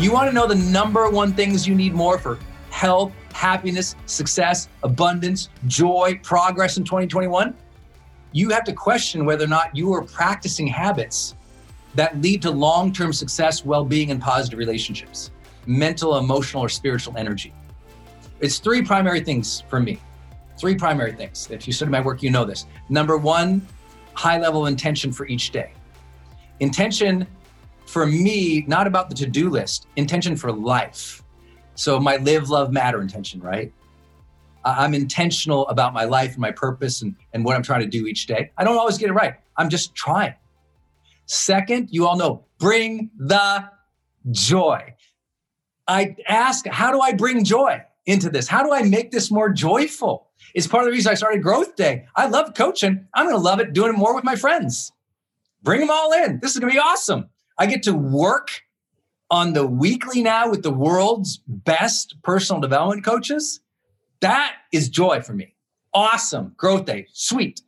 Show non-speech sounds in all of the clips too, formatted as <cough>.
You want to know the number one things you need more for health, happiness, success, abundance, joy, progress in 2021? You have to question whether or not you are practicing habits that lead to long term success, well being, and positive relationships, mental, emotional, or spiritual energy. It's three primary things for me. Three primary things. If you study my work, you know this. Number one, high level intention for each day. Intention for me, not about the to do list, intention for life. So, my live, love, matter intention, right? I'm intentional about my life and my purpose and, and what I'm trying to do each day. I don't always get it right. I'm just trying. Second, you all know, bring the joy. I ask, how do I bring joy into this? How do I make this more joyful? It's part of the reason I started Growth Day. I love coaching. I'm going to love it doing it more with my friends. Bring them all in. This is going to be awesome. I get to work on the weekly now with the world's best personal development coaches. That is joy for me. Awesome. Growth day. Sweet.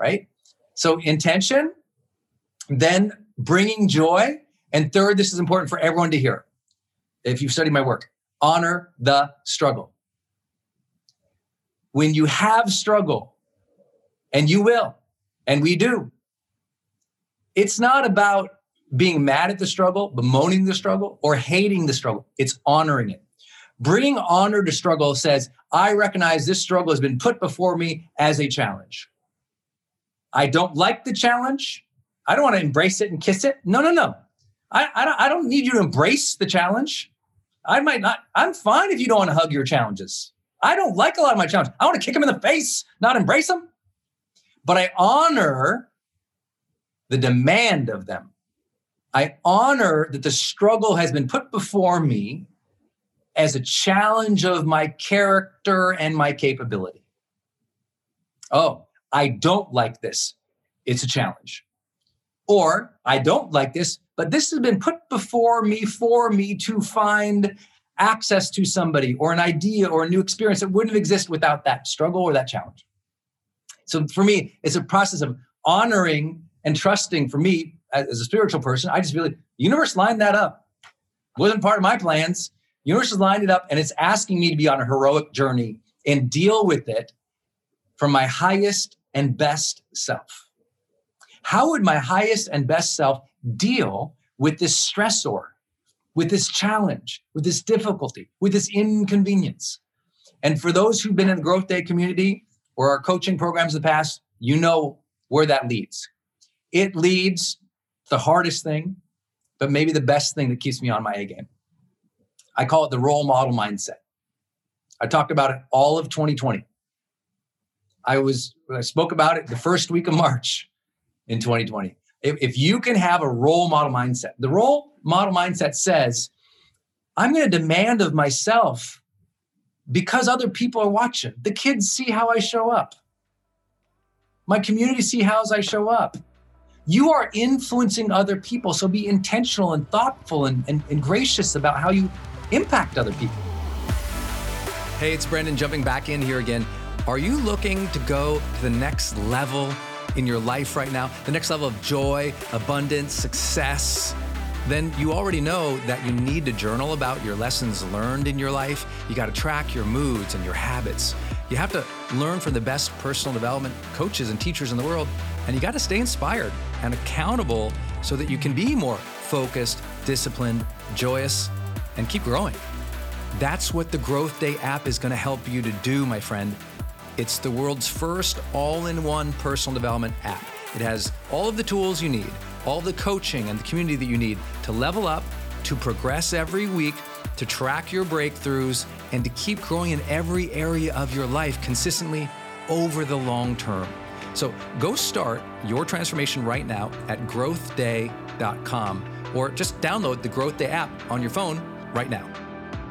Right? So, intention, then bringing joy. And third, this is important for everyone to hear. If you've studied my work, honor the struggle. When you have struggle, and you will, and we do, it's not about being mad at the struggle, bemoaning the struggle, or hating the struggle. It's honoring it. Bringing honor to struggle says, I recognize this struggle has been put before me as a challenge. I don't like the challenge. I don't want to embrace it and kiss it. No, no, no. I, I, don't, I don't need you to embrace the challenge. I might not, I'm fine if you don't want to hug your challenges. I don't like a lot of my challenges. I want to kick them in the face, not embrace them. But I honor the demand of them. I honor that the struggle has been put before me as a challenge of my character and my capability. Oh, I don't like this. It's a challenge. Or I don't like this, but this has been put before me for me to find access to somebody or an idea or a new experience that wouldn't exist without that struggle or that challenge. So for me, it's a process of honoring and trusting for me as a spiritual person, I just feel like the universe lined that up. Wasn't part of my plans. The universe has lined it up and it's asking me to be on a heroic journey and deal with it from my highest and best self. How would my highest and best self deal with this stressor, with this challenge, with this difficulty, with this inconvenience? And for those who've been in the Growth Day community or our coaching programs in the past, you know where that leads. It leads the hardest thing, but maybe the best thing that keeps me on my A game. I call it the role model mindset. I talked about it all of 2020. I was I spoke about it the first week of March in 2020. If, if you can have a role model mindset, the role model mindset says, I'm going to demand of myself because other people are watching. The kids see how I show up. My community see how I show up you are influencing other people. So be intentional and thoughtful and, and, and, gracious about how you impact other people. Hey, it's Brendon jumping back in here again. Are you looking to go to the next level in your life right now? The next level of joy, abundance, success? then you already know that you need to journal about your lessons learned in your life. You got to track your moods and your habits. You have to learn from the best personal development coaches and teachers in the world, and you got to stay inspired and accountable so that you can be more focused, disciplined, joyous, and keep growing. That's what the Growth Day app is going to help you to do, my friend. It's the world's first all in one personal development app. It has all of the tools you need, all the coaching and the community that you need to level up, to progress every week, to track your breakthroughs, and to keep growing in every area of your life consistently over the long term. So go start your transformation right now at growthday.com or just download the Growth Day app on your phone right now.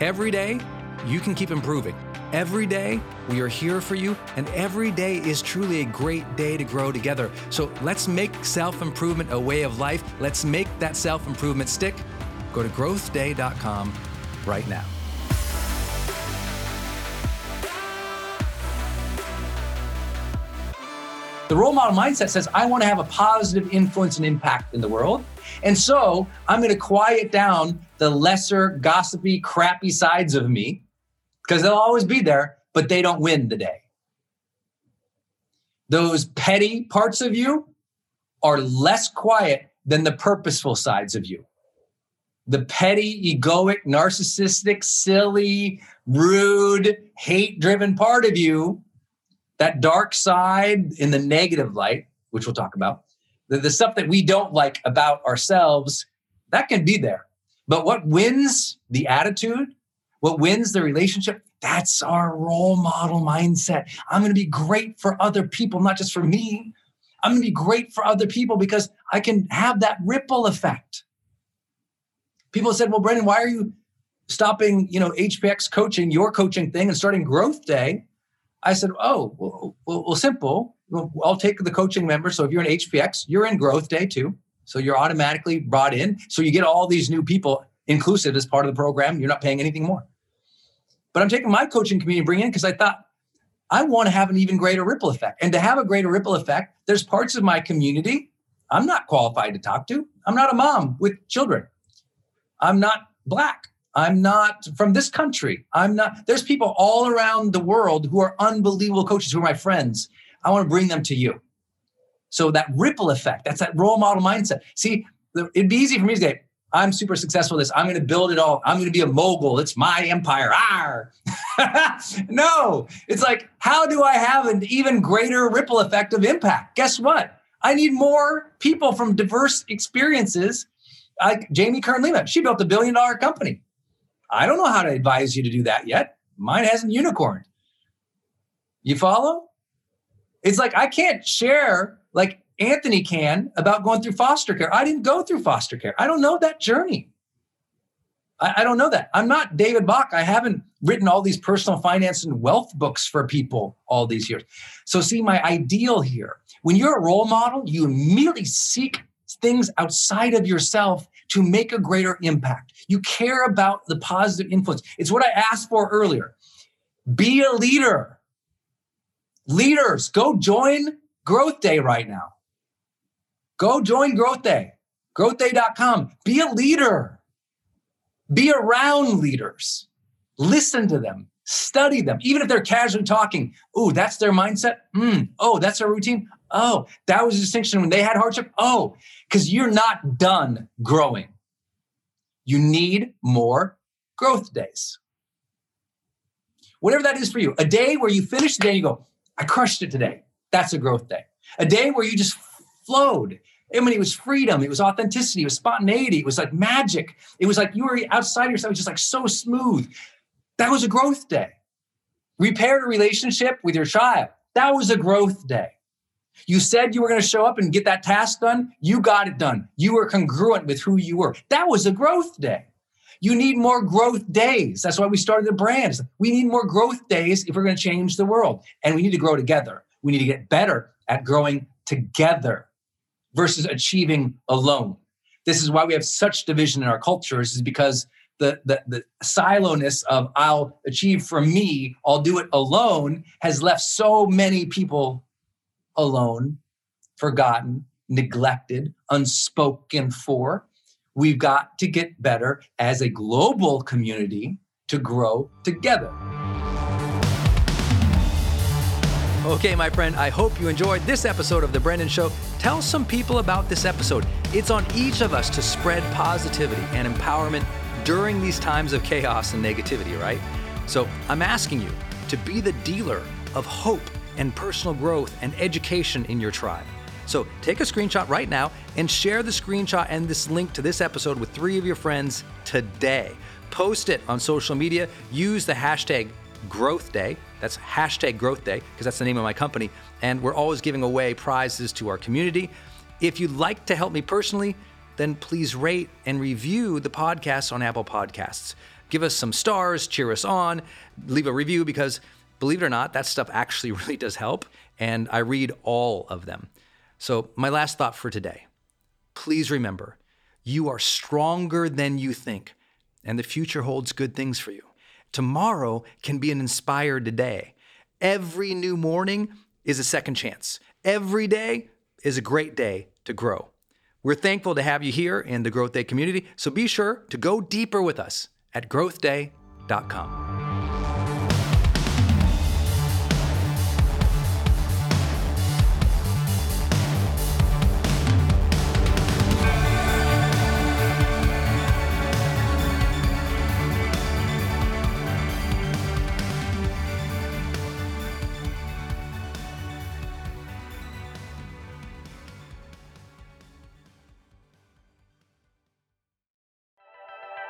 Every day, you can keep improving. Every day, we are here for you, and every day is truly a great day to grow together. So let's make self improvement a way of life. Let's make that self improvement stick. Go to growthday.com right now. The role model mindset says, I want to have a positive influence and impact in the world. And so I'm going to quiet down the lesser, gossipy, crappy sides of me because they'll always be there, but they don't win the day. Those petty parts of you are less quiet than the purposeful sides of you. The petty, egoic, narcissistic, silly, rude, hate driven part of you, that dark side in the negative light, which we'll talk about, the, the stuff that we don't like about ourselves, that can be there. But what wins the attitude what wins the relationship? That's our role model mindset. I'm going to be great for other people, not just for me. I'm going to be great for other people because I can have that ripple effect. People said, "Well, Brendon, why are you stopping, you know, HPX coaching, your coaching thing, and starting Growth Day?" I said, "Oh, well, well, well simple. I'll take the coaching member. So if you're in HPX, you're in Growth Day too. So you're automatically brought in. So you get all these new people inclusive as part of the program. You're not paying anything more." But I'm taking my coaching community and in because I thought I want to have an even greater ripple effect. And to have a greater ripple effect, there's parts of my community I'm not qualified to talk to. I'm not a mom with children. I'm not black. I'm not from this country. I'm not, there's people all around the world who are unbelievable coaches who are my friends. I want to bring them to you. So that ripple effect, that's that role model mindset. See, it'd be easy for me to say, I'm super successful at this. I'm going to build it all. I'm going to be a mogul. It's my empire. Arr. <laughs> no, it's like, how do I have an even greater ripple effect of impact? Guess what? I need more people from diverse experiences. Like Jamie Kern Lima, she built a billion dollar company. I don't know how to advise you to do that yet. Mine hasn't unicorn. You follow? It's like I can't share like Anthony can about going through foster care. I didn't go through foster care. I don't know that journey. I, I, don't know that. I'm not David Bach. I haven't written all these personal finance and wealth books for people all these years. So, see, my ideal here when you're a role model, you immediately seek things outside of yourself to make a greater impact. You care about the positive influence. It's what I asked for earlier. Be a leader. Leaders, go join Growth Day right now. Go join Growth Day, growthday.com. Be a leader. Be around leaders. Listen to them. Study them. Even if they're casually talking, oh, that's their mindset. Mm. Oh, that's their routine. Oh, that was a distinction when they had hardship. Oh, because you're not done growing. You need more growth days. Whatever that is for you, a day where you finish the day and you go, I crushed it today. That's a growth day. A day where you just flowed. I mean, it was freedom, it was authenticity, it was spontaneity, it was like magic. It was like you were outside yourself, it was just like so smooth. That was a growth day. Repaired a relationship with your child. That was a growth day. You said you were going to show up and get that task done. You got it done. You were congruent with who you were. That was a growth day. You need more growth days. That's why we started the brands. We need more growth days if we're going to change the world. And we need to grow together. We need to get better at growing together versus achieving alone. This is why we have such division in our cultures, is because the, the, the silo-ness of I'll achieve for me, I'll do it alone, has left so many people alone, forgotten, neglected, unspoken for. We've got to get better as a global community to grow together. Okay, my friend, I hope you enjoyed this episode of The Brendon Show. Tell some people about this episode. It's on each of us to spread positivity and empowerment during these times of chaos and negativity, right? So I'm asking you to be the dealer of hope and personal growth and education in your tribe. So take a screenshot right now and share the screenshot and this link to this episode with three of your friends today. Post it on social media. Use the hashtag growth day. That's hashtag growth day because that's the name of my company. And we're always giving away prizes to our community. If you'd like to help me personally, then please rate and review the podcast on Apple Podcasts. Give us some stars, cheer us on, leave a review because believe it or not, that stuff actually <laughs> really does help. And I read all of them. So, my last thought for today please remember you are stronger than you think, and the future holds good things for you. Tomorrow can be an inspired day. Every new morning is a second chance. Every day is a great day to grow. We're thankful to have you here in the Growth Day community, so be sure to go deeper with us at growthday.com.